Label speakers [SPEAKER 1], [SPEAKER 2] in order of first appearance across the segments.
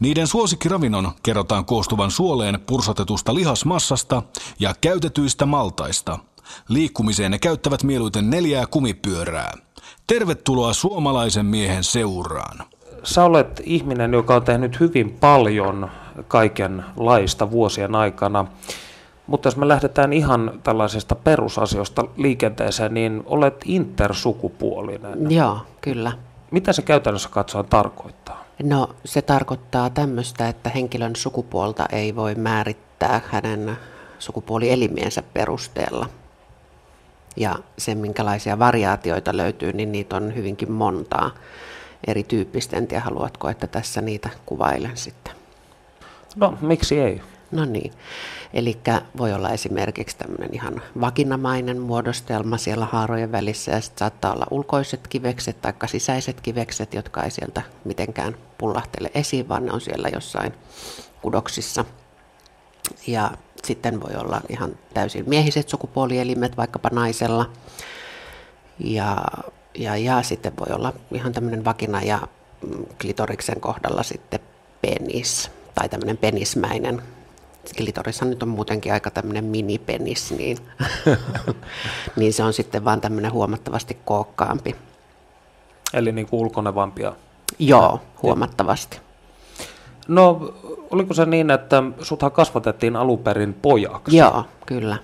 [SPEAKER 1] Niiden suosikkiravinnon kerrotaan koostuvan suoleen pursotetusta lihasmassasta ja käytetyistä maltaista. Liikkumiseen ne käyttävät mieluiten neljää kumipyörää. Tervetuloa suomalaisen miehen seuraan.
[SPEAKER 2] Sä olet ihminen, joka on tehnyt hyvin paljon kaikenlaista vuosien aikana. Mutta jos me lähdetään ihan tällaisesta perusasioista liikenteeseen, niin olet intersukupuolinen.
[SPEAKER 3] Joo, kyllä.
[SPEAKER 2] Mitä se käytännössä katsoen tarkoittaa?
[SPEAKER 3] No se tarkoittaa tämmöistä, että henkilön sukupuolta ei voi määrittää hänen sukupuolielimiensä perusteella. Ja se, minkälaisia variaatioita löytyy, niin niitä on hyvinkin montaa erityyppistä. En tiedä, haluatko, että tässä niitä kuvailen sitten.
[SPEAKER 2] No, miksi ei?
[SPEAKER 3] No niin. Eli voi olla esimerkiksi tämmöinen ihan vakinamainen muodostelma siellä haarojen välissä ja sitten saattaa olla ulkoiset kivekset tai sisäiset kivekset, jotka ei sieltä mitenkään pullahtele esiin, vaan ne on siellä jossain kudoksissa. Ja sitten voi olla ihan täysin miehiset sukupuolielimet vaikkapa naisella. Ja, ja, ja sitten voi olla ihan tämmöinen vakina ja klitoriksen kohdalla sitten penis tai tämmöinen penismäinen klitorishan nyt on muutenkin aika tämmöinen minipenis, niin, niin se on sitten vaan tämmöinen huomattavasti kookkaampi.
[SPEAKER 2] Eli niin kuin ulkonevampia?
[SPEAKER 3] Joo, huomattavasti.
[SPEAKER 2] No, oliko se niin, että suthan kasvatettiin alun perin pojaksi?
[SPEAKER 3] Joo, kyllä.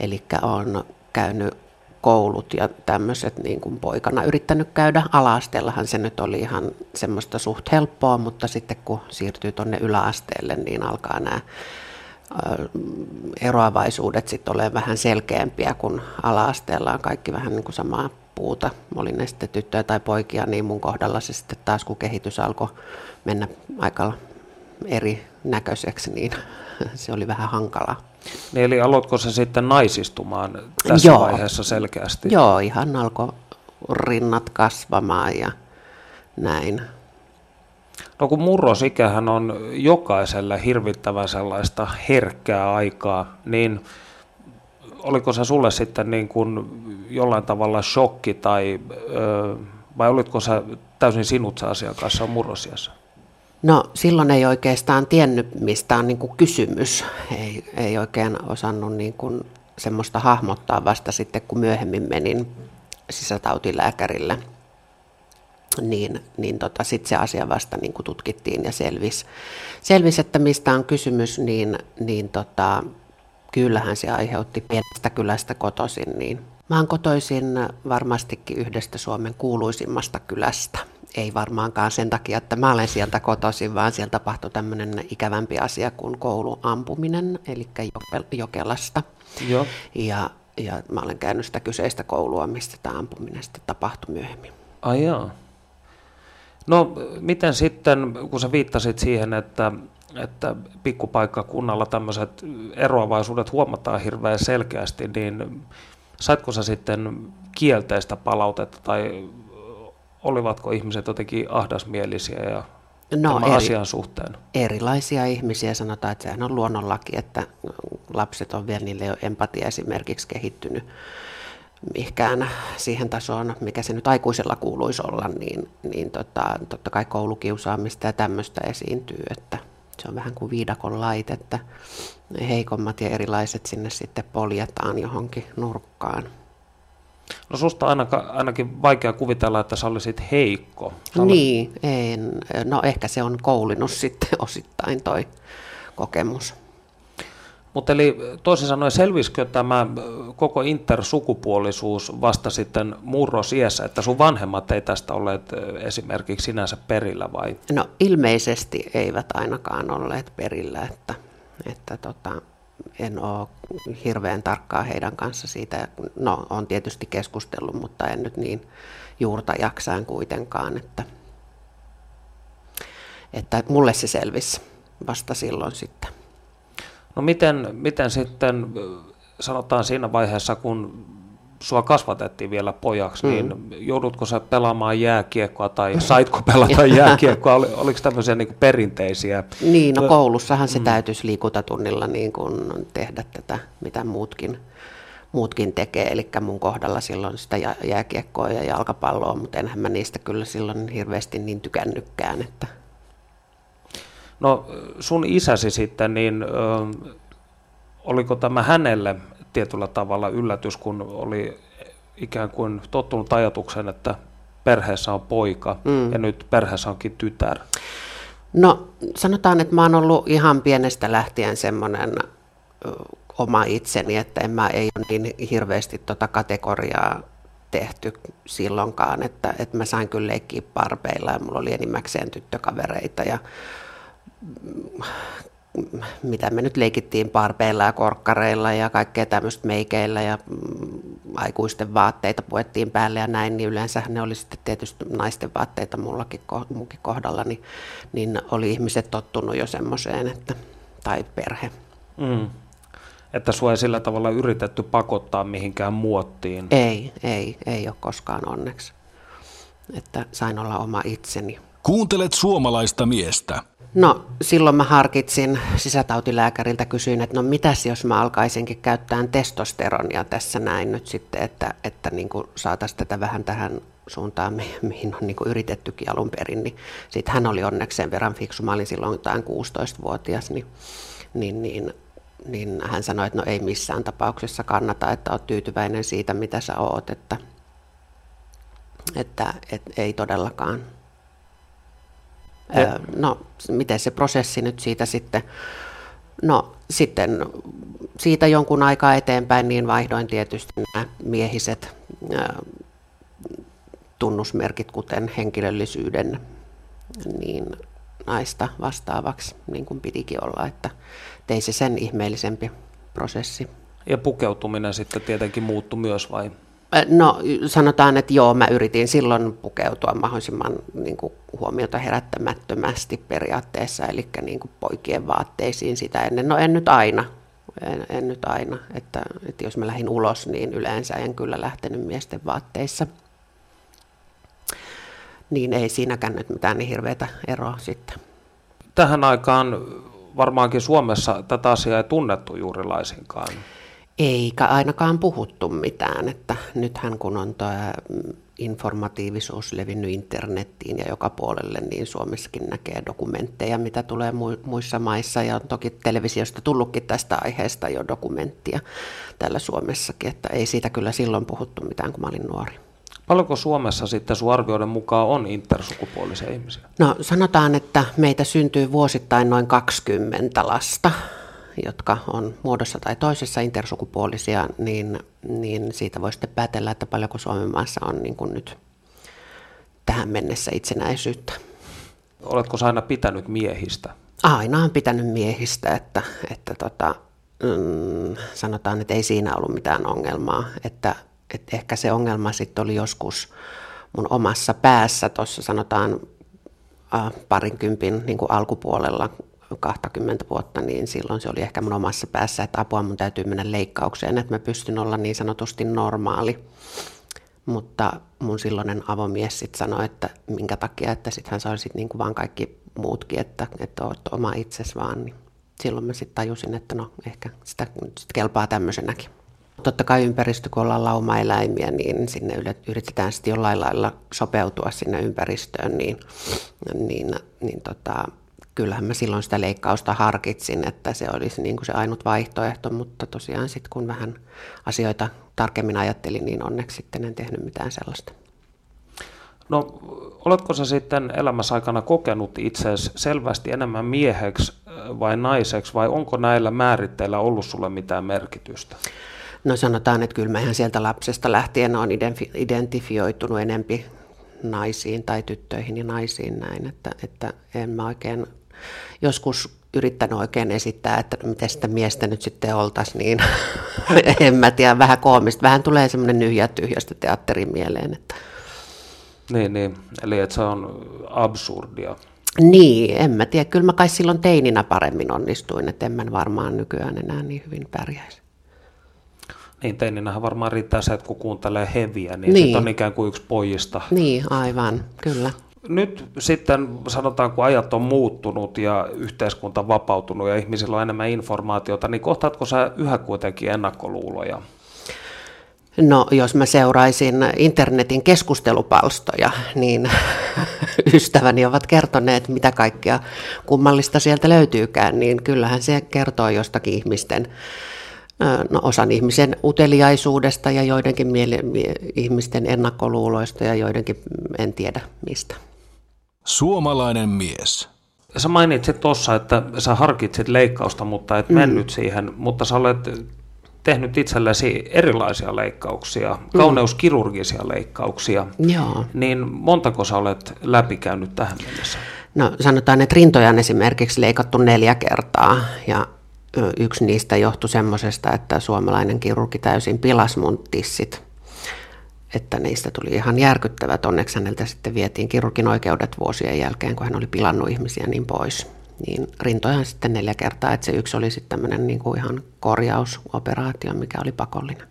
[SPEAKER 3] Eli on käynyt koulut ja tämmöiset niin kuin poikana yrittänyt käydä. Alaasteellahan se nyt oli ihan semmoista suht helppoa, mutta sitten kun siirtyy tuonne yläasteelle, niin alkaa nämä eroavaisuudet sitten ole vähän selkeämpiä, kun ala-asteella on kaikki vähän niin kuin samaa puuta. Oli ne sitten tyttöjä tai poikia, niin mun kohdalla se sitten taas kun kehitys alkoi mennä aika eri näköiseksi, niin se oli vähän hankalaa.
[SPEAKER 2] Niin eli aloitko se sitten naisistumaan tässä Joo. vaiheessa selkeästi?
[SPEAKER 3] Joo, ihan alkoi rinnat kasvamaan ja näin.
[SPEAKER 2] No kun murrosikähän on jokaiselle hirvittävän sellaista herkkää aikaa, niin oliko se sulle sitten niin kuin jollain tavalla shokki tai vai olitko sä täysin sinut se asian kanssa murrosiassa?
[SPEAKER 3] No silloin ei oikeastaan tiennyt, mistä on niin kuin kysymys. Ei, ei oikein osannut niin kuin semmoista hahmottaa vasta sitten, kun myöhemmin menin sisätautilääkärille. Niin, niin tota, sitten se asia vasta niin kuin tutkittiin ja selvisi, selvis, että mistä on kysymys, niin, niin tota, kyllähän se aiheutti pienestä kylästä kotoisin. Niin. Mä oon kotoisin varmastikin yhdestä Suomen kuuluisimmasta kylästä ei varmaankaan sen takia, että mä olen sieltä kotoisin, vaan siellä tapahtui tämmöinen ikävämpi asia kuin kouluampuminen, eli Jokelasta. Joo. Ja, ja mä olen käynyt sitä kyseistä koulua, mistä tämä ampuminen sitten tapahtui myöhemmin.
[SPEAKER 2] Ai joo. No miten sitten, kun sä viittasit siihen, että, että pikkupaikkakunnalla tämmöiset eroavaisuudet huomataan hirveän selkeästi, niin saitko sä sitten kielteistä palautetta tai olivatko ihmiset jotenkin ahdasmielisiä ja no, eri, asian suhteen?
[SPEAKER 3] Erilaisia ihmisiä sanotaan, että sehän on luonnonlaki, että lapset on vielä, niille jo empatia esimerkiksi kehittynyt mihinkään siihen tasoon, mikä se nyt aikuisella kuuluisi olla, niin, niin tota, totta kai koulukiusaamista ja tämmöistä esiintyy, että se on vähän kuin viidakon lait, että heikommat ja erilaiset sinne sitten poljetaan johonkin nurkkaan.
[SPEAKER 2] No susta ainakin, ainakin vaikea kuvitella, että sä olisit heikko.
[SPEAKER 3] Sä niin, en, no ehkä se on koulinut sitten osittain toi kokemus.
[SPEAKER 2] Mutta eli toisin sanoen, selvisikö tämä koko intersukupuolisuus vasta sitten murrosiässä, että sun vanhemmat ei tästä olleet esimerkiksi sinänsä perillä vai?
[SPEAKER 3] No ilmeisesti eivät ainakaan olleet perillä, että, että tota, en ole hirveän tarkkaa heidän kanssa siitä. No, on tietysti keskustellut, mutta en nyt niin juurta jaksaan kuitenkaan, että, että mulle se selvisi vasta silloin sitten.
[SPEAKER 2] No miten, miten sitten sanotaan siinä vaiheessa, kun sua kasvatettiin vielä pojaksi, niin mm. niin joudutko sä pelaamaan jääkiekkoa tai saitko pelata jääkiekkoa? Ol, oliko tämmöisiä niin perinteisiä?
[SPEAKER 3] Niin, no koulussahan se mm. täytyisi liikuntatunnilla niin kuin tehdä tätä, mitä muutkin, muutkin tekee. Eli mun kohdalla silloin sitä jääkiekkoa ja jalkapalloa, mutta enhän mä niistä kyllä silloin hirveästi niin tykännykkään. Että...
[SPEAKER 2] No sun isäsi sitten, niin ö, oliko tämä hänelle tietyllä tavalla yllätys, kun oli ikään kuin tottunut ajatuksen, että perheessä on poika mm. ja nyt perheessä onkin tytär?
[SPEAKER 3] No sanotaan, että mä oon ollut ihan pienestä lähtien semmoinen oma itseni, että en mä ei ole niin hirveästi tota kategoriaa tehty silloinkaan, että, että mä sain kyllä leikkiä parpeilla ja mulla oli enimmäkseen tyttökavereita ja mitä me nyt leikittiin parpeilla ja korkkareilla ja kaikkea tämmöistä meikeillä ja mm, aikuisten vaatteita puettiin päälle ja näin, niin yleensä ne oli sitten tietysti naisten vaatteita mullakin, munkin kohdalla, niin, niin oli ihmiset tottunut jo semmoiseen, että, tai perhe. Mm.
[SPEAKER 2] Että sua ei sillä tavalla yritetty pakottaa mihinkään muottiin?
[SPEAKER 3] Ei, ei, ei ole koskaan onneksi. Että sain olla oma itseni.
[SPEAKER 1] Kuuntelet suomalaista miestä.
[SPEAKER 3] No silloin mä harkitsin sisätautilääkäriltä, kysyin, että no mitäs jos mä alkaisinkin käyttää testosteronia tässä näin nyt sitten, että, että niin saataisiin tätä vähän tähän suuntaan, mihin on niin yritettykin alun perin. Niin sitten hän oli onneksi sen verran fiksu, mä olin silloin jotain 16-vuotias, niin, niin, niin, niin hän sanoi, että no ei missään tapauksessa kannata, että olet tyytyväinen siitä, mitä sä oot, että, että, että ei todellakaan ja. No, miten se prosessi nyt siitä sitten, no sitten siitä jonkun aikaa eteenpäin niin vaihdoin tietysti nämä miehiset tunnusmerkit, kuten henkilöllisyyden, niin naista vastaavaksi, niin kuin pitikin olla, että tei se sen ihmeellisempi prosessi.
[SPEAKER 2] Ja pukeutuminen sitten tietenkin muuttui myös vai?
[SPEAKER 3] No sanotaan, että joo, mä yritin silloin pukeutua mahdollisimman niin kuin, huomiota herättämättömästi periaatteessa, eli niin kuin, poikien vaatteisiin sitä ennen. No en nyt aina, en, en nyt aina, että, että jos mä lähdin ulos, niin yleensä en kyllä lähtenyt miesten vaatteissa. Niin ei siinäkään nyt mitään niin hirveätä eroa sitten.
[SPEAKER 2] Tähän aikaan varmaankin Suomessa tätä asiaa ei tunnettu juuri laisinkaan.
[SPEAKER 3] Eikä ainakaan puhuttu mitään, että nythän kun on tuo informatiivisuus levinnyt internettiin ja joka puolelle, niin Suomessakin näkee dokumentteja, mitä tulee muissa maissa ja on toki televisiosta tullutkin tästä aiheesta jo dokumenttia täällä Suomessakin, että ei siitä kyllä silloin puhuttu mitään, kun mä olin nuori.
[SPEAKER 2] Paljonko Suomessa sitten sun arvioiden mukaan on intersukupuolisia ihmisiä?
[SPEAKER 3] No sanotaan, että meitä syntyy vuosittain noin 20 lasta jotka on muodossa tai toisessa intersukupuolisia, niin, niin siitä voi sitten päätellä, että paljonko Suomen maassa on niin kuin nyt tähän mennessä itsenäisyyttä.
[SPEAKER 2] Oletko aina pitänyt miehistä?
[SPEAKER 3] Aina on pitänyt miehistä, että, että tota, mm, sanotaan, että ei siinä ollut mitään ongelmaa. Että, että ehkä se ongelma sitten oli joskus mun omassa päässä, tuossa sanotaan äh, parinkympin niin kuin alkupuolella, 20 vuotta, niin silloin se oli ehkä mun omassa päässä, että apua mun täytyy mennä leikkaukseen, että mä pystyn olla niin sanotusti normaali. Mutta mun silloinen avomies sitten sanoi, että minkä takia, että sitten hän sai sitten niin kuin vaan kaikki muutkin, että, että oot oma itses vaan. Niin silloin mä sitten tajusin, että no ehkä sitä sit kelpaa tämmöisenäkin. Totta kai ympäristö, kun ollaan laumaeläimiä, niin sinne yritetään sitten jollain lailla sopeutua sinne ympäristöön, niin, niin, niin tota, kyllähän mä silloin sitä leikkausta harkitsin, että se olisi niin kuin se ainut vaihtoehto, mutta tosiaan sitten kun vähän asioita tarkemmin ajattelin, niin onneksi sitten en tehnyt mitään sellaista.
[SPEAKER 2] No, oletko sä sitten elämässä aikana kokenut itseäsi selvästi enemmän mieheksi vai naiseksi, vai onko näillä määritteillä ollut sulle mitään merkitystä?
[SPEAKER 3] No sanotaan, että kyllä mä ihan sieltä lapsesta lähtien on identifioitunut enempi naisiin tai tyttöihin ja naisiin näin, että, että en mä oikein joskus yrittänyt oikein esittää, että miten sitä miestä nyt sitten oltaisiin, niin en mä tiedä, vähän koomista. Vähän tulee semmoinen nyhjä tyhjästä teatterin mieleen. Että...
[SPEAKER 2] Niin, niin, eli että se on absurdia.
[SPEAKER 3] Niin, en mä tiedä. Kyllä mä kai silloin teininä paremmin onnistuin, että en mä varmaan nykyään enää niin hyvin pärjäisi.
[SPEAKER 2] Niin, teininähän varmaan riittää se, että kun kuuntelee heviä, niin,
[SPEAKER 3] Niin.
[SPEAKER 2] se on ikään kuin yksi pojista.
[SPEAKER 3] Niin, aivan, kyllä.
[SPEAKER 2] Nyt sitten sanotaan, kun ajat on muuttunut ja yhteiskunta vapautunut ja ihmisillä on enemmän informaatiota, niin kohtaatko sä yhä kuitenkin ennakkoluuloja?
[SPEAKER 3] No, jos mä seuraisin internetin keskustelupalstoja, niin ystäväni ovat kertoneet, mitä kaikkea kummallista sieltä löytyykään, niin kyllähän se kertoo jostakin ihmisten, no osan ihmisen uteliaisuudesta ja joidenkin miele- mie- ihmisten ennakkoluuloista ja joidenkin en tiedä mistä.
[SPEAKER 1] Suomalainen mies.
[SPEAKER 2] Sä mainitsit tuossa, että sä harkitsit leikkausta, mutta et mennyt siihen, mutta sä olet tehnyt itsellesi erilaisia leikkauksia, kauneuskirurgisia leikkauksia.
[SPEAKER 3] Joo.
[SPEAKER 2] Niin montako sä olet läpikäynyt tähän mennessä?
[SPEAKER 3] No sanotaan, että rintoja on esimerkiksi leikattu neljä kertaa ja yksi niistä johtui semmoisesta, että suomalainen kirurgi täysin pilas mun tissit. Että niistä tuli ihan järkyttävät. Onneksi häneltä sitten vietiin kirurgin oikeudet vuosien jälkeen, kun hän oli pilannut ihmisiä niin pois. Niin rintoja sitten neljä kertaa, että se yksi oli sitten tämmöinen niin kuin ihan korjausoperaatio, mikä oli pakollinen.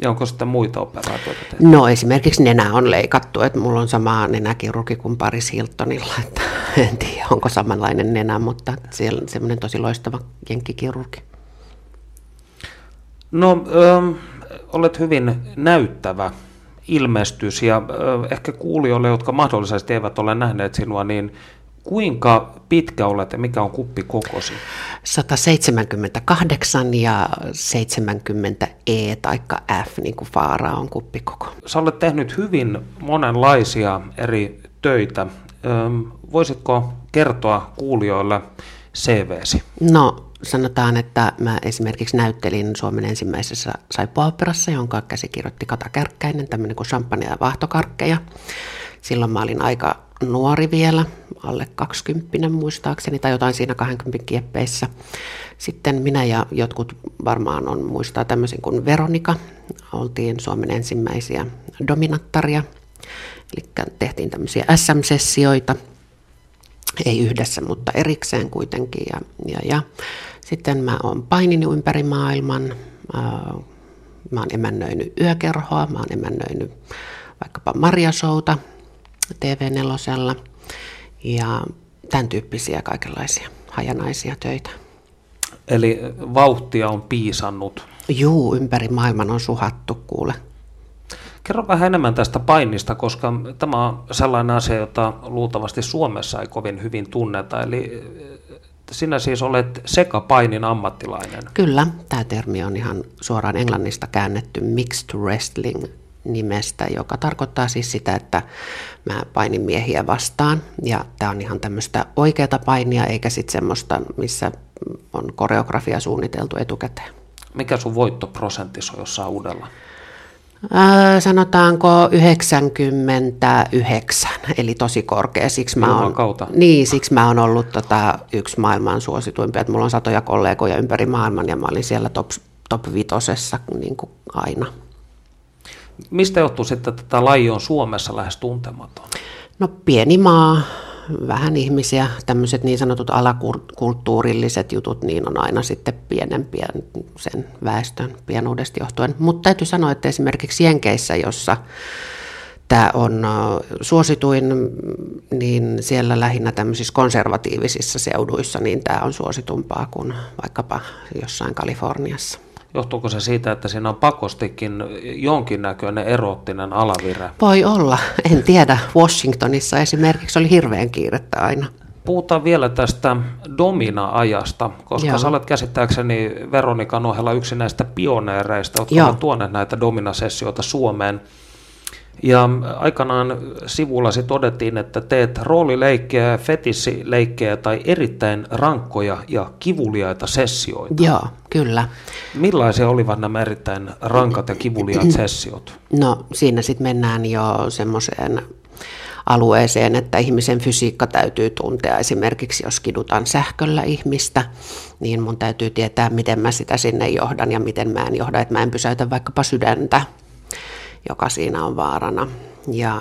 [SPEAKER 2] Ja onko sitten muita operaatioita tehty?
[SPEAKER 3] No esimerkiksi nenä on leikattu, että mulla on sama nenäkirurgi kuin Paris Hiltonilla, että en tiedä onko samanlainen nenä, mutta siellä on semmoinen tosi loistava jenkkikirurgi.
[SPEAKER 2] No, ö, olet hyvin näyttävä ilmestys ja ehkä kuulijoille, jotka mahdollisesti eivät ole nähneet sinua, niin kuinka pitkä olet ja mikä on kuppikokosi?
[SPEAKER 3] 178 ja 70 E tai F, niin kuin Faara on kuppikoko.
[SPEAKER 2] Sä olet tehnyt hyvin monenlaisia eri töitä. Voisitko kertoa kuulijoille CVsi?
[SPEAKER 3] No sanotaan, että mä esimerkiksi näyttelin Suomen ensimmäisessä saippuaoperassa, jonka käsikirjoitti Kata Kärkkäinen, tämmöinen kuin champagne ja vaahtokarkkeja. Silloin mä olin aika nuori vielä, alle 20 muistaakseni, tai jotain siinä 20 kieppeissä. Sitten minä ja jotkut varmaan on muistaa tämmöisen kuin Veronika. Oltiin Suomen ensimmäisiä dominattaria, eli tehtiin tämmöisiä SM-sessioita ei yhdessä, mutta erikseen kuitenkin. Ja, ja, ja. Sitten mä oon paininut ympäri maailman. Mä oon emännöinyt yökerhoa, mä oon emännöinyt vaikkapa Marjasouta TV4 ja tämän tyyppisiä kaikenlaisia hajanaisia töitä.
[SPEAKER 2] Eli vauhtia on piisannut.
[SPEAKER 3] Juu, ympäri maailman on suhattu, kuule.
[SPEAKER 2] Kerro vähän enemmän tästä painista, koska tämä on sellainen asia, jota luultavasti Suomessa ei kovin hyvin tunneta. Eli eh, sinä siis olet sekapainin ammattilainen.
[SPEAKER 3] Kyllä, tämä termi on ihan suoraan englannista käännetty mixed wrestling nimestä, joka tarkoittaa siis sitä, että mä painin miehiä vastaan. Ja tämä on ihan tämmöistä oikeata painia, eikä sitten semmoista, missä on koreografia suunniteltu etukäteen.
[SPEAKER 2] Mikä sun voittoprosentti on jossain uudella?
[SPEAKER 3] Ää, sanotaanko 99, eli tosi korkea. Siksi mä, oon, niin, siksi mä oon ollut tota, yksi maailman suosituimpia. Et mulla on satoja kollegoja ympäri maailman ja mä olin siellä top, top vitosessa niin kuin aina.
[SPEAKER 2] Mistä johtuu sitten, että tätä laji on Suomessa lähes tuntematon?
[SPEAKER 3] No pieni maa, vähän ihmisiä, tämmöiset niin sanotut alakulttuurilliset jutut, niin on aina sitten pienempiä sen väestön pienuudesta johtuen. Mutta täytyy sanoa, että esimerkiksi Jenkeissä, jossa tämä on suosituin, niin siellä lähinnä tämmöisissä konservatiivisissa seuduissa, niin tämä on suositumpaa kuin vaikkapa jossain Kaliforniassa.
[SPEAKER 2] Johtuuko se siitä, että siinä on pakostikin jonkinnäköinen eroottinen alavire?
[SPEAKER 3] Voi olla, en tiedä. Washingtonissa esimerkiksi oli hirveän kiirettä aina.
[SPEAKER 2] Puhutaan vielä tästä Domina-ajasta, koska
[SPEAKER 3] Joo.
[SPEAKER 2] sä olet käsittääkseni Veronikan ohella yksi näistä pioneereista, jotka ovat tuoneet näitä Domina-sessioita Suomeen. Ja aikanaan sivullasi todettiin, että teet roolileikkejä, fetissileikkejä tai erittäin rankkoja ja kivuliaita sessioita.
[SPEAKER 3] Joo, kyllä.
[SPEAKER 2] Millaisia olivat nämä erittäin rankat ja kivuliaat sessiot?
[SPEAKER 3] No siinä sitten mennään jo semmoiseen alueeseen, että ihmisen fysiikka täytyy tuntea. Esimerkiksi jos kidutan sähköllä ihmistä, niin mun täytyy tietää, miten mä sitä sinne johdan ja miten mä en johda. Että mä en pysäytä vaikkapa sydäntä, joka siinä on vaarana. Ja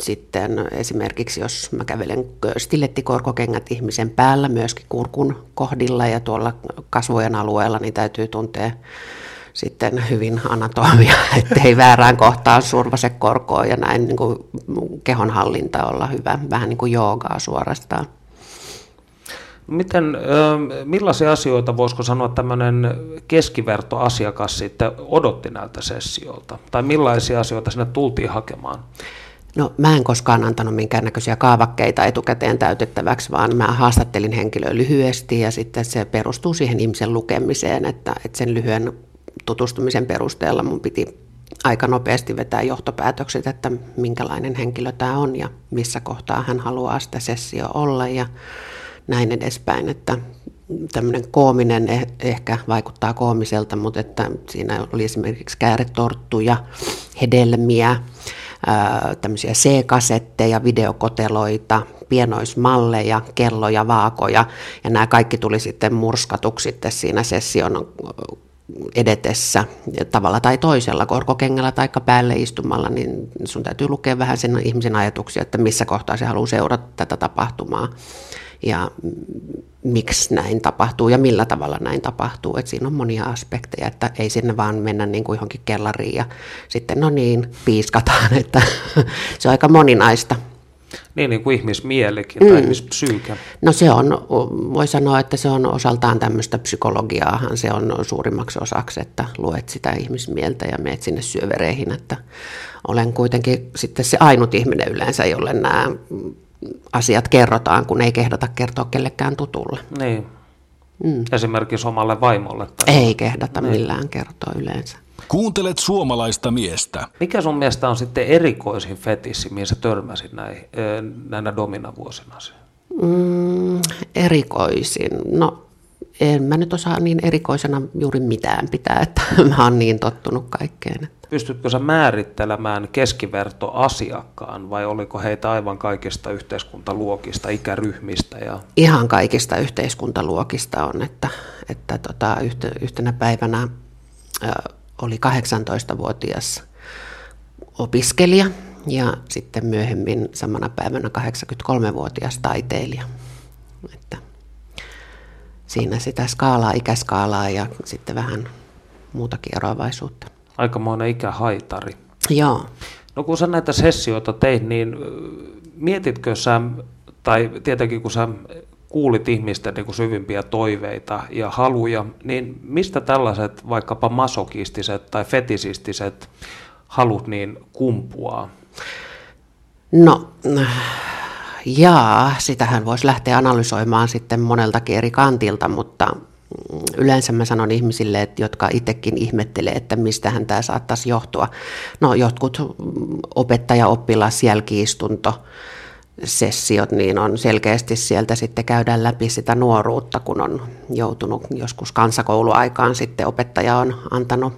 [SPEAKER 3] sitten esimerkiksi jos mä kävelen stilettikorkokengät ihmisen päällä myöskin kurkun kohdilla ja tuolla kasvojen alueella, niin täytyy tuntea sitten hyvin anatomia, ettei väärään kohtaan survase korkoa ja näin niin kuin kehonhallinta olla hyvä, vähän niin kuin joogaa suorastaan.
[SPEAKER 2] Miten, millaisia asioita voisiko sanoa tämmöinen keskivertoasiakas sitten odotti näiltä sessioilta? Tai millaisia asioita sinne tultiin hakemaan?
[SPEAKER 3] No mä en koskaan antanut minkäännäköisiä kaavakkeita etukäteen täytettäväksi, vaan mä haastattelin henkilöä lyhyesti ja sitten se perustuu siihen ihmisen lukemiseen, että, että sen lyhyen tutustumisen perusteella mun piti aika nopeasti vetää johtopäätökset, että minkälainen henkilö tämä on ja missä kohtaa hän haluaa sitä sessio olla ja näin edespäin, että tämmöinen koominen eh, ehkä vaikuttaa koomiselta, mutta että siinä oli esimerkiksi kääretorttuja, hedelmiä, tämmöisiä C-kasetteja, videokoteloita, pienoismalleja, kelloja, vaakoja. Ja nämä kaikki tuli sitten murskatuksi sitten siinä session edetessä. Tavalla tai toisella, korkokengällä tai päälle istumalla, niin sun täytyy lukea vähän sen ihmisen ajatuksia, että missä kohtaa se haluaa seurata tätä tapahtumaa ja miksi näin tapahtuu ja millä tavalla näin tapahtuu. Et siinä on monia aspekteja, että ei sinne vaan mennä niin kuin johonkin kellariin ja sitten no niin, piiskataan, että se on aika moninaista.
[SPEAKER 2] Niin, niin kuin ihmismielikin mm. tai ihmispsyyke.
[SPEAKER 3] No se on, voi sanoa, että se on osaltaan tämmöistä psykologiaahan, se on suurimmaksi osaksi, että luet sitä ihmismieltä ja meet sinne syövereihin, että olen kuitenkin sitten se ainut ihminen yleensä, jolle nämä asiat kerrotaan, kun ei kehdata kertoa kellekään tutulle.
[SPEAKER 2] Niin. Mm. Esimerkiksi omalle vaimolle. Tai...
[SPEAKER 3] Ei kehdata niin. millään kertoa yleensä.
[SPEAKER 1] Kuuntelet suomalaista miestä.
[SPEAKER 2] Mikä sun mielestä on sitten erikoisin fetissi, mihin sä törmäsit näin, näinä dominavuosina?
[SPEAKER 3] Mm, erikoisin? No en mä nyt osaa niin erikoisena juuri mitään pitää, että mä oon niin tottunut kaikkeen.
[SPEAKER 2] Pystytkö sä määrittelemään keskivertoasiakkaan vai oliko heitä aivan kaikista yhteiskuntaluokista, ikäryhmistä? Ja...
[SPEAKER 3] Ihan kaikista yhteiskuntaluokista on, että, että tota, yhtenä päivänä oli 18-vuotias opiskelija ja sitten myöhemmin samana päivänä 83-vuotias taiteilija. Että siinä sitä skaalaa, ikäskaalaa ja sitten vähän muutakin eroavaisuutta.
[SPEAKER 2] Aikamoinen ikähaitari.
[SPEAKER 3] Joo.
[SPEAKER 2] No kun sä näitä sessioita teit, niin mietitkö sä, tai tietenkin kun sä kuulit ihmisten niin kuin syvimpiä toiveita ja haluja, niin mistä tällaiset vaikkapa masokistiset tai fetisistiset halut niin kumpuaa?
[SPEAKER 3] No, jaa, sitähän voisi lähteä analysoimaan sitten moneltakin eri kantilta, mutta yleensä mä sanon ihmisille, että, jotka itsekin ihmettelee, että mistähän tämä saattaisi johtua. No jotkut opettaja-oppilas jälkiistunto, sessiot, niin on selkeästi sieltä sitten käydään läpi sitä nuoruutta, kun on joutunut joskus kansakouluaikaan sitten opettaja on antanut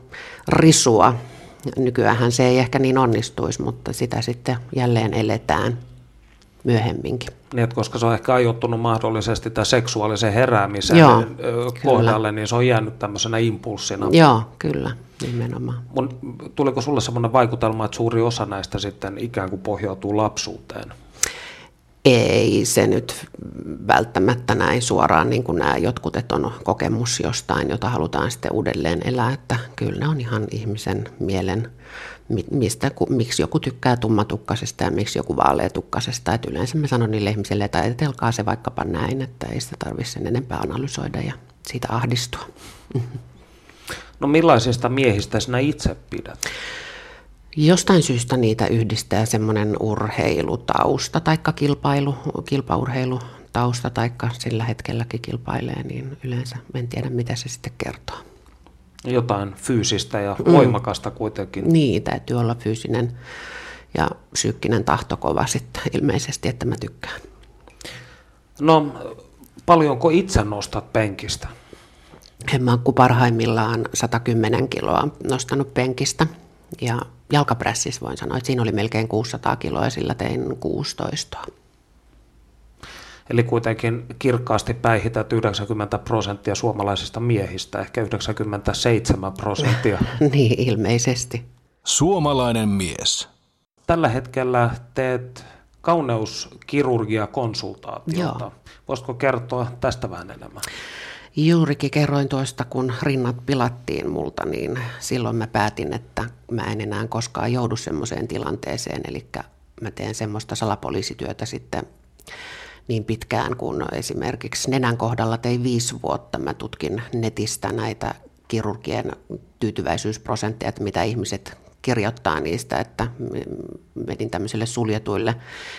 [SPEAKER 3] risua. Nykyään se ei ehkä niin onnistuisi, mutta sitä sitten jälleen eletään myöhemminkin.
[SPEAKER 2] Niin, että koska se on ehkä ajoittunut mahdollisesti tämän seksuaalisen heräämisen Joo, kohdalle, kyllä. niin se on jäänyt tämmöisenä impulssina.
[SPEAKER 3] Joo, kyllä, nimenomaan.
[SPEAKER 2] Mun, tuliko sulle sellainen vaikutelma, että suuri osa näistä sitten ikään kuin pohjautuu lapsuuteen?
[SPEAKER 3] Ei se nyt välttämättä näin suoraan, niin kuin nämä jotkut, että on kokemus jostain, jota halutaan sitten uudelleen elää, että kyllä ne on ihan ihmisen mielen mistä, miksi joku tykkää tummatukkasesta ja miksi joku vaaleatukkasesta. Että yleensä mä sanon niille ihmisille, että ajatelkaa se vaikkapa näin, että ei sitä tarvitse sen enempää analysoida ja siitä ahdistua.
[SPEAKER 2] No millaisista miehistä sinä itse pidät?
[SPEAKER 3] Jostain syystä niitä yhdistää semmoinen urheilutausta tai kilpailu, kilpaurheilutausta tai sillä hetkelläkin kilpailee, niin yleensä en tiedä mitä se sitten kertoo
[SPEAKER 2] jotain fyysistä ja mm. voimakasta kuitenkin.
[SPEAKER 3] Niin, täytyy olla fyysinen ja psyykkinen tahto kova sitten ilmeisesti, että mä tykkään.
[SPEAKER 2] No, paljonko itse nostat penkistä?
[SPEAKER 3] En mä parhaimmillaan 110 kiloa nostanut penkistä ja jalkaprässissä voin sanoa, että siinä oli melkein 600 kiloa ja sillä tein 16.
[SPEAKER 2] Eli kuitenkin kirkkaasti päihität 90 prosenttia suomalaisista miehistä, ehkä 97 prosenttia.
[SPEAKER 3] niin, ilmeisesti.
[SPEAKER 1] Suomalainen mies.
[SPEAKER 2] tällä hetkellä teet kauneuskirurgia konsultaatiota. Joo. Voisitko kertoa tästä vähän enemmän?
[SPEAKER 3] Juurikin kerroin tuosta, kun rinnat pilattiin multa, niin silloin mä päätin, että mä en enää koskaan joudu semmoiseen tilanteeseen, eli mä teen semmoista salapoliisityötä sitten niin pitkään kuin esimerkiksi nenän kohdalla tein viisi vuotta. Mä tutkin netistä näitä kirurgien tyytyväisyysprosentteja, että mitä ihmiset kirjoittaa niistä, että menin tämmöisille suljetuille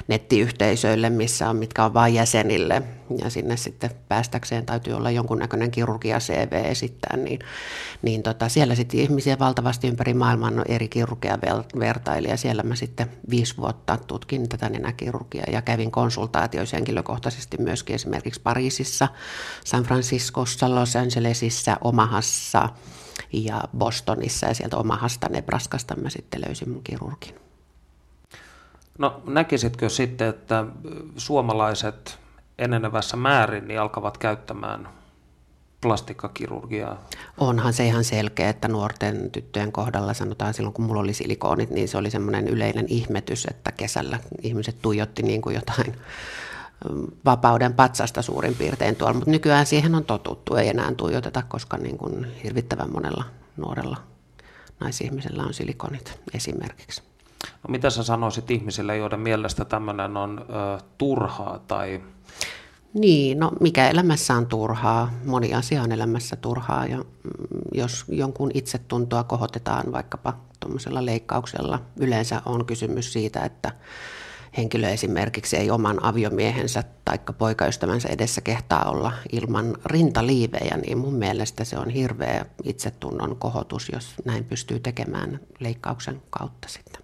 [SPEAKER 3] nettiyhteisöille, missä on, mitkä on vain jäsenille, ja sinne sitten päästäkseen täytyy olla jonkunnäköinen kirurgia CV esittää, niin, niin tota, siellä sitten ihmisiä valtavasti ympäri maailman eri kirurgia vertaili, ja siellä mä sitten viisi vuotta tutkin tätä nenäkirurgiaa, ja kävin konsultaatioissa henkilökohtaisesti myöskin esimerkiksi Pariisissa, San Franciscossa, Los Angelesissa, Omahassa, ja Bostonissa ja sieltä Omahasta Nebraskasta mä sitten löysin mun kirurgin.
[SPEAKER 2] No näkisitkö sitten, että suomalaiset enenevässä määrin niin alkavat käyttämään plastikkakirurgiaa?
[SPEAKER 3] Onhan se ihan selkeä, että nuorten tyttöjen kohdalla sanotaan silloin, kun mulla oli silikoonit, niin se oli semmoinen yleinen ihmetys, että kesällä ihmiset tuijotti niin kuin jotain vapauden patsasta suurin piirtein tuolla, mutta nykyään siihen on totuttu, ei enää tuijoteta, koska niin kuin hirvittävän monella nuorella naisihmisellä on silikonit esimerkiksi.
[SPEAKER 2] No, mitä sä sanoisit ihmisille, joiden mielestä tämmöinen on ö, turhaa tai...
[SPEAKER 3] Niin, no mikä elämässä on turhaa? Moni asia on elämässä turhaa ja mm, jos jonkun itsetuntoa kohotetaan vaikkapa tuommoisella leikkauksella, yleensä on kysymys siitä, että henkilö esimerkiksi ei oman aviomiehensä tai poikaystävänsä edessä kehtaa olla ilman rintaliivejä, niin mun mielestä se on hirveä itsetunnon kohotus, jos näin pystyy tekemään leikkauksen kautta sitten.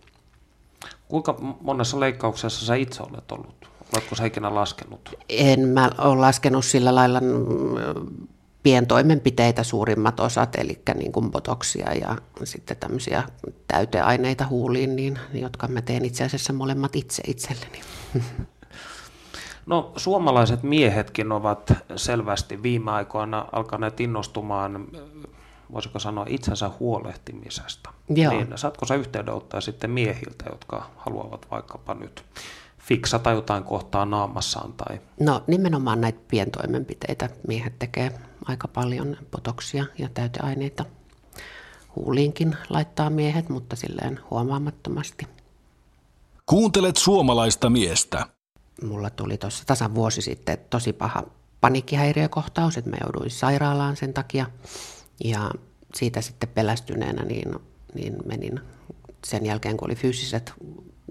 [SPEAKER 2] Kuinka monessa leikkauksessa sä itse olet ollut? Oletko sä ikinä laskenut?
[SPEAKER 3] En mä ole laskenut sillä lailla pientoimenpiteitä suurimmat osat, eli niin kuin botoksia ja sitten tämmöisiä täyteaineita huuliin, niin, jotka mä teen itse asiassa molemmat itse itselleni.
[SPEAKER 2] No suomalaiset miehetkin ovat selvästi viime aikoina alkaneet innostumaan, voisiko sanoa, itsensä huolehtimisesta. Joo. Niin, saatko sä yhteydenottaa sitten miehiltä, jotka haluavat vaikkapa nyt fiksata jotain kohtaa naamassaan? Tai...
[SPEAKER 3] No nimenomaan näitä pientoimenpiteitä miehet tekee aika paljon potoksia ja täyteaineita. Huuliinkin laittaa miehet, mutta silleen huomaamattomasti.
[SPEAKER 1] Kuuntelet suomalaista miestä.
[SPEAKER 3] Mulla tuli tuossa tasan vuosi sitten tosi paha panikkihäiriökohtaus, että mä jouduin sairaalaan sen takia. Ja siitä sitten pelästyneenä niin, niin menin sen jälkeen, kun oli fyysiset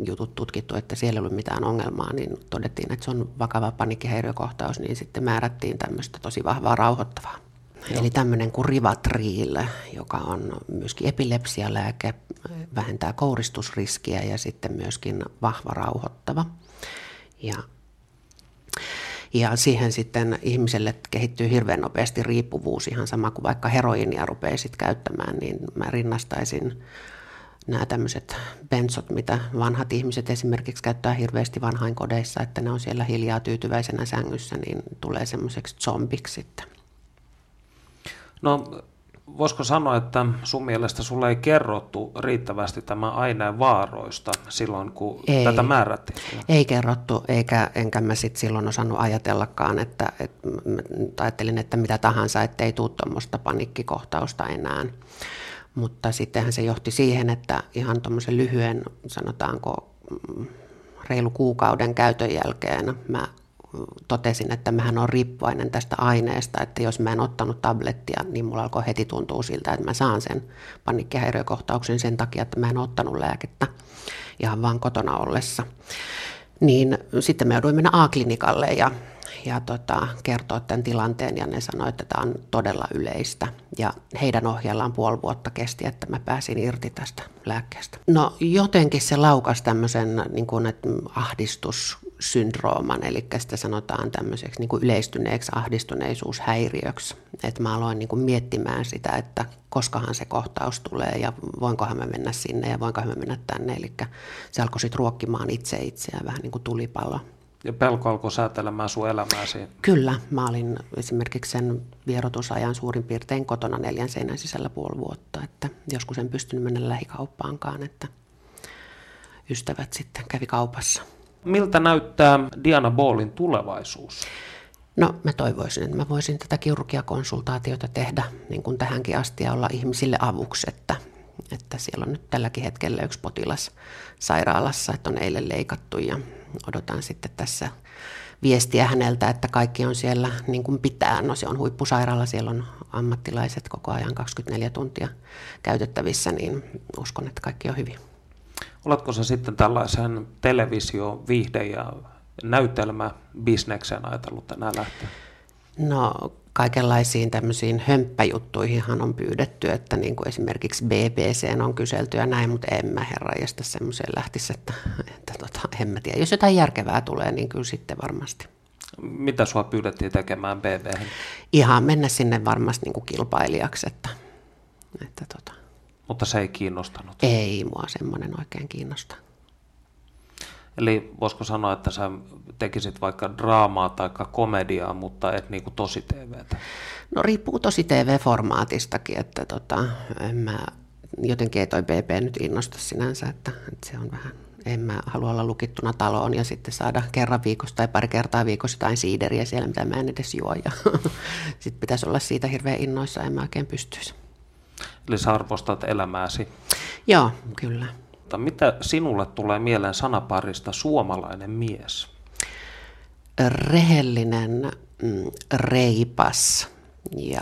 [SPEAKER 3] jutut tutkittu, että siellä ei ollut mitään ongelmaa, niin todettiin, että se on vakava panikkihäiriökohtaus, niin sitten määrättiin tämmöistä tosi vahvaa rauhoittavaa. Joo. Eli tämmöinen kuin Rivatriil, joka on myöskin epilepsialääke, vähentää kouristusriskiä ja sitten myöskin vahva rauhoittava. Ja, ja siihen sitten ihmiselle kehittyy hirveän nopeasti riippuvuus, ihan sama kuin vaikka heroinia rupeisit käyttämään, niin mä rinnastaisin nämä tämmöiset bensot, mitä vanhat ihmiset esimerkiksi käyttää hirveästi vanhainkodeissa, että ne on siellä hiljaa tyytyväisenä sängyssä, niin tulee semmoiseksi zombiksi sitten.
[SPEAKER 2] No voisiko sanoa, että sun mielestä sulle ei kerrottu riittävästi tämän aineen vaaroista silloin, kun ei, tätä määrättiin?
[SPEAKER 3] Ei kerrottu, eikä, enkä mä sitten silloin osannut ajatellakaan, että, että ajattelin, että mitä tahansa, ettei tule tuommoista panikkikohtausta enää. Mutta sittenhän se johti siihen, että ihan tuommoisen lyhyen, sanotaanko mm, reilu kuukauden käytön jälkeen mä totesin, että mähän on riippuvainen tästä aineesta, että jos mä en ottanut tablettia, niin mulla alkoi heti tuntua siltä, että mä saan sen panikkihäiriökohtauksen sen takia, että mä en ottanut lääkettä ihan vaan kotona ollessa. Niin sitten me jouduin mennä A-klinikalle ja ja tota, kertoa tämän tilanteen ja ne sanoivat, että tämä on todella yleistä. Ja heidän ohjellaan puoli vuotta kesti, että mä pääsin irti tästä lääkkeestä. No jotenkin se laukas tämmöisen niin kuin, että ahdistussyndrooman, eli sitä sanotaan tämmöiseksi niin kuin yleistyneeksi ahdistuneisuushäiriöksi. Että mä aloin niin kuin miettimään sitä, että koskahan se kohtaus tulee ja voinkohan mä mennä sinne ja voinkohan mä mennä tänne. Eli se alkoi sitten ruokkimaan itse itseään vähän niin kuin tulipallo
[SPEAKER 2] ja pelko alkoi säätelemään sun elämääsi?
[SPEAKER 3] Kyllä. Mä olin esimerkiksi sen vierotusajan suurin piirtein kotona neljän seinän sisällä puoli vuotta. Että joskus en pystynyt mennä lähikauppaankaan. Että, ystävät sitten kävi kaupassa.
[SPEAKER 2] Miltä näyttää Diana Ballin tulevaisuus?
[SPEAKER 3] No mä toivoisin, että mä voisin tätä kirurgiakonsultaatiota tehdä niin kuin tähänkin asti ja olla ihmisille avuksi, että, että siellä on nyt tälläkin hetkellä yksi potilas sairaalassa, että on eilen leikattu ja odotan sitten tässä viestiä häneltä, että kaikki on siellä niin kuin pitää. No se on huippusairaala, siellä on ammattilaiset koko ajan 24 tuntia käytettävissä, niin uskon, että kaikki on hyvin.
[SPEAKER 2] Oletko se sitten tällaisen televisio, viihde ja näytelmäbisneksen ajatellut tänään lähteä?
[SPEAKER 3] No kaikenlaisiin tämmöisiin hömppäjuttuihinhan on pyydetty, että niin kuin esimerkiksi BBC on kyselty ja näin, mutta en mä herra josta semmoiseen lähtisi, että, että tota, en mä tiedä. Jos jotain järkevää tulee, niin kyllä sitten varmasti.
[SPEAKER 2] Mitä sua pyydettiin tekemään BB?
[SPEAKER 3] Ihan mennä sinne varmasti niin kuin kilpailijaksi, että, että tota.
[SPEAKER 2] Mutta se ei kiinnostanut?
[SPEAKER 3] Ei mua semmoinen oikein kiinnosta.
[SPEAKER 2] Eli voisiko sanoa, että sä tekisit vaikka draamaa tai komediaa, mutta et niinku tosi TVtä?
[SPEAKER 3] No riippuu tosi TV-formaatistakin, että tota, en mä, jotenkin ei toi BP nyt innosta sinänsä, että, että se on vähän en mä halua olla lukittuna taloon ja sitten saada kerran viikossa tai pari kertaa viikossa jotain siideriä siellä, mitä mä en edes juo. Ja sitten pitäisi olla siitä hirveän innoissa, en mä oikein pystyisi.
[SPEAKER 2] Eli sä arvostat elämääsi?
[SPEAKER 3] Joo, kyllä.
[SPEAKER 2] Mutta mitä sinulle tulee mieleen sanaparista suomalainen mies?
[SPEAKER 3] Rehellinen, mm, reipas ja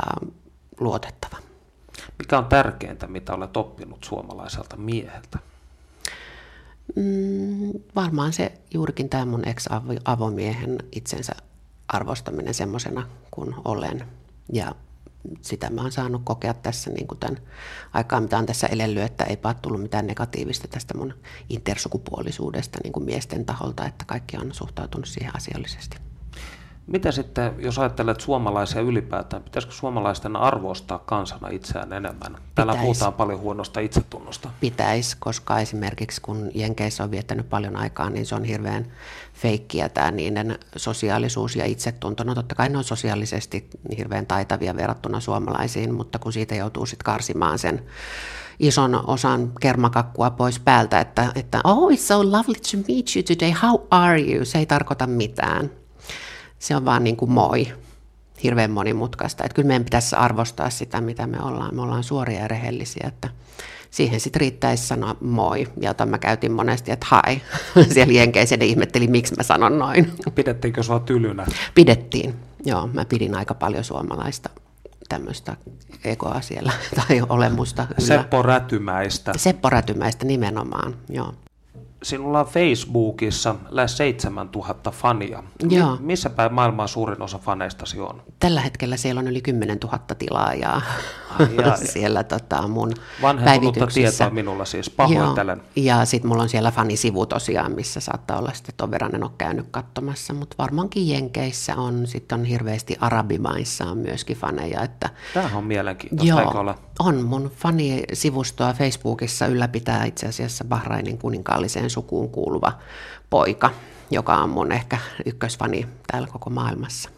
[SPEAKER 3] luotettava.
[SPEAKER 2] Mikä on tärkeintä, mitä olet oppinut suomalaiselta mieheltä?
[SPEAKER 3] Mm, varmaan se juurikin tämä mun ex-avomiehen itsensä arvostaminen semmoisena kuin olen. Ja sitä mä oon saanut kokea tässä niin kuin tämän aikaa, mitä on tässä elellyt, että ei ole tullut mitään negatiivista tästä mun intersukupuolisuudesta niin kuin miesten taholta, että kaikki on suhtautunut siihen asiallisesti.
[SPEAKER 2] Mitä sitten, jos ajattelet suomalaisia ylipäätään, pitäisikö suomalaisten arvostaa kansana itseään enemmän? Täällä Pitäis. puhutaan paljon huonosta itsetunnosta.
[SPEAKER 3] Pitäisi, koska esimerkiksi kun Jenkeissä on viettänyt paljon aikaa, niin se on hirveän feikkiä tämä niiden sosiaalisuus ja itsetunto. No totta kai ne on sosiaalisesti hirveän taitavia verrattuna suomalaisiin, mutta kun siitä joutuu sitten karsimaan sen ison osan kermakakkua pois päältä, että, että oh, it's so lovely to meet you today, how are you? Se ei tarkoita mitään se on vaan niin kuin moi, hirveän monimutkaista. Että kyllä meidän pitäisi arvostaa sitä, mitä me ollaan. Me ollaan suoria ja rehellisiä, että siihen sitten riittäisi sanoa moi, jota mä käytin monesti, että hai. Siellä jenkeisen ihmetteli, miksi mä sanon noin.
[SPEAKER 2] Pidettiinkö sua tylynä?
[SPEAKER 3] Pidettiin, joo. Mä pidin aika paljon suomalaista tämmöistä ekoa siellä tai olemusta.
[SPEAKER 2] Seppo Rätymäistä.
[SPEAKER 3] Seppo Rätymäistä nimenomaan, joo
[SPEAKER 2] sinulla on Facebookissa lähes 7000 fania. Joo. Missä päin maailmaa suurin osa faneistasi on?
[SPEAKER 3] Tällä hetkellä siellä on yli 10 000 tilaajaa siellä tota, mun
[SPEAKER 2] Vanhentunutta tietoa minulla siis, pahoittelen.
[SPEAKER 3] Joo. Ja sitten mulla on siellä fanisivu tosiaan, missä saattaa olla sitten ton verran en ole käynyt katsomassa, mutta varmaankin Jenkeissä on, sitten on hirveästi arabimaissa on myöskin faneja. Että,
[SPEAKER 2] Tämähän on mielenkiintoista,
[SPEAKER 3] joo, ole? on. Mun fanisivustoa Facebookissa ylläpitää itse asiassa Bahrainin kuninkaalliseen sukuun kuuluva poika, joka on mun ehkä ykkösfani täällä koko maailmassa.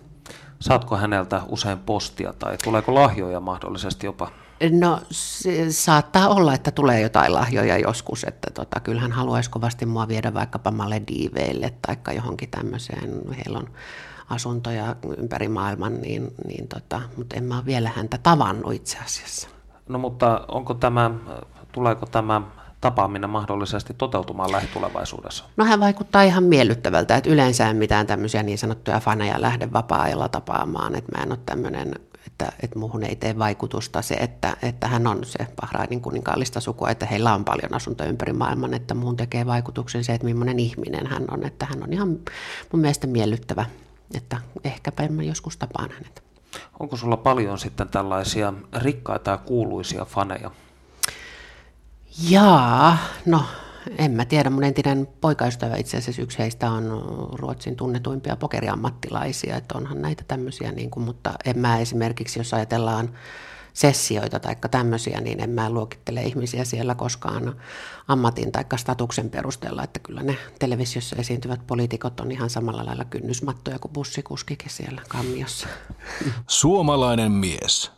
[SPEAKER 2] Saatko häneltä usein postia tai tuleeko lahjoja mahdollisesti jopa?
[SPEAKER 3] No se saattaa olla, että tulee jotain lahjoja joskus, että tota, kyllähän haluaisi kovasti mua viedä vaikkapa Malediiveille tai johonkin tämmöiseen. Heillä on asuntoja ympäri maailman, niin, niin tota, mutta en mä ole vielä häntä tavannut itse asiassa.
[SPEAKER 2] No mutta onko tämä, tuleeko tämä tapaaminen mahdollisesti toteutumaan lähitulevaisuudessa?
[SPEAKER 3] No hän vaikuttaa ihan miellyttävältä, että yleensä en mitään tämmöisiä niin sanottuja faneja lähde vapaa-ajalla tapaamaan, että mä en ole tämmöinen että, että muuhun ei tee vaikutusta se, että, että hän on se Bahrainin kuninkaallista sukua, että heillä on paljon asuntoja ympäri maailman, että muun tekee vaikutuksen se, että millainen ihminen hän on, että hän on ihan mun mielestä miellyttävä, että ehkäpä mä joskus tapaan hänet.
[SPEAKER 2] Onko sulla paljon sitten tällaisia rikkaita ja kuuluisia faneja?
[SPEAKER 3] Jaa, no en mä tiedä. Mun entinen poikaystävä itse asiassa yksi heistä on Ruotsin tunnetuimpia pokeriammattilaisia, että onhan näitä tämmöisiä, niin kuin, mutta en mä esimerkiksi, jos ajatellaan sessioita tai tämmöisiä, niin en mä luokittele ihmisiä siellä koskaan ammatin tai statuksen perusteella, että kyllä ne televisiossa esiintyvät poliitikot on ihan samalla lailla kynnysmattoja kuin bussikuskikin siellä kammiossa.
[SPEAKER 1] Suomalainen mies.